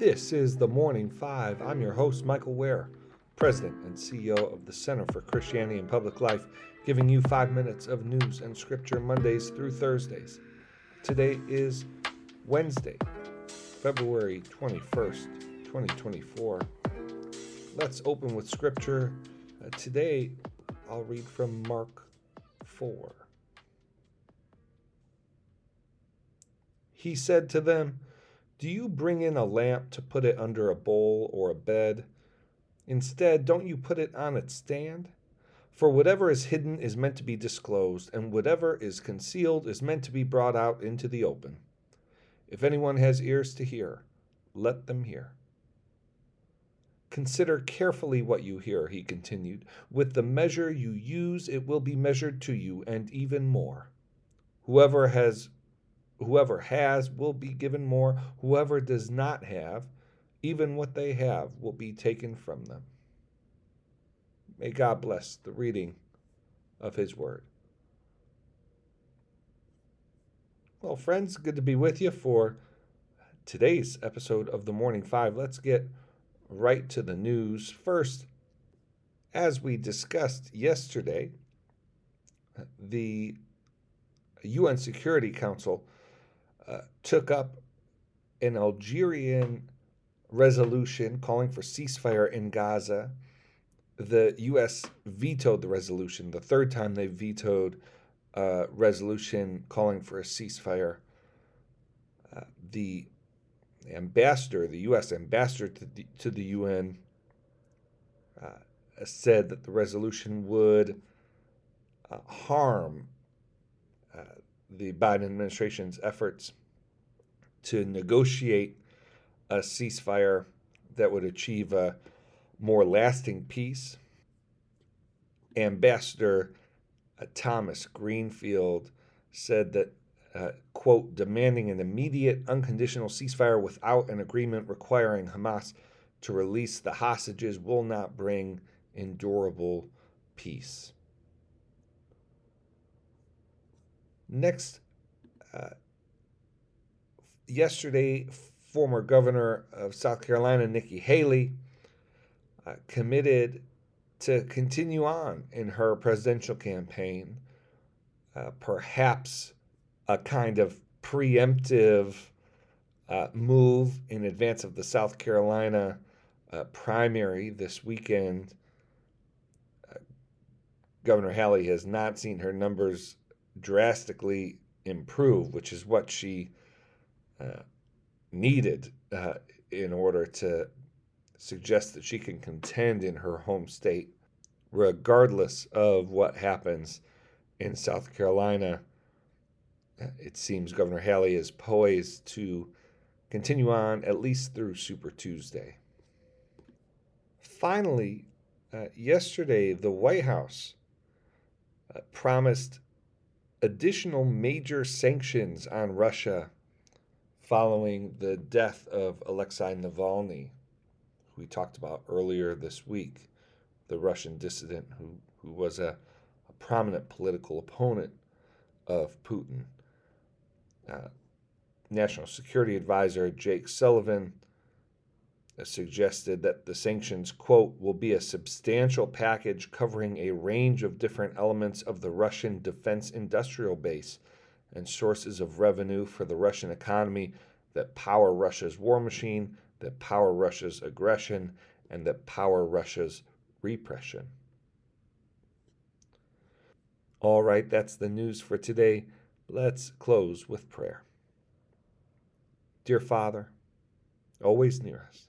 This is the Morning Five. I'm your host, Michael Wear, President and CEO of the Center for Christianity and Public Life, giving you five minutes of news and scripture Mondays through Thursdays. Today is Wednesday, February 21st, 2024. Let's open with scripture. Uh, today, I'll read from Mark 4. He said to them, do you bring in a lamp to put it under a bowl or a bed? Instead, don't you put it on its stand? For whatever is hidden is meant to be disclosed, and whatever is concealed is meant to be brought out into the open. If anyone has ears to hear, let them hear. Consider carefully what you hear, he continued. With the measure you use, it will be measured to you, and even more. Whoever has Whoever has will be given more. Whoever does not have, even what they have will be taken from them. May God bless the reading of His Word. Well, friends, good to be with you for today's episode of the Morning Five. Let's get right to the news. First, as we discussed yesterday, the UN Security Council uh, took up an Algerian resolution calling for ceasefire in Gaza. The U.S. vetoed the resolution, the third time they vetoed a resolution calling for a ceasefire. Uh, the ambassador, the U.S. ambassador to the, to the UN, uh, said that the resolution would uh, harm the Biden administration's efforts to negotiate a ceasefire that would achieve a more lasting peace. Ambassador Thomas Greenfield said that, uh, quote, demanding an immediate unconditional ceasefire without an agreement requiring Hamas to release the hostages will not bring endurable peace. Next, uh, yesterday, former governor of South Carolina, Nikki Haley, uh, committed to continue on in her presidential campaign, uh, perhaps a kind of preemptive uh, move in advance of the South Carolina uh, primary this weekend. Uh, governor Haley has not seen her numbers drastically improve, which is what she uh, needed uh, in order to suggest that she can contend in her home state, regardless of what happens in South Carolina. Uh, it seems Governor Haley is poised to continue on at least through Super Tuesday. Finally, uh, yesterday, the White House uh, promised additional major sanctions on Russia following the death of Alexei Navalny, who we talked about earlier this week, the Russian dissident who, who was a, a prominent political opponent of Putin. Uh, National Security Advisor Jake Sullivan suggested that the sanctions, quote, will be a substantial package covering a range of different elements of the Russian defense industrial base and sources of revenue for the Russian economy that power Russia's war machine, that power Russia's aggression, and that power Russia's repression. All right, that's the news for today. Let's close with prayer. Dear Father, always near us,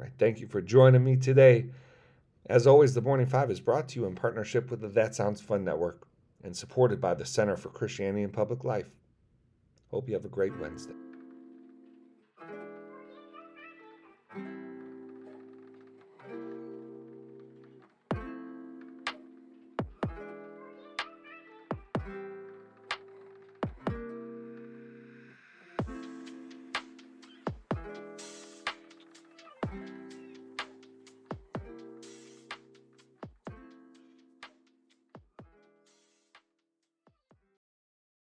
Right, thank you for joining me today. As always, the Morning Five is brought to you in partnership with the That Sounds Fun Network and supported by the Center for Christianity and Public Life. Hope you have a great Wednesday.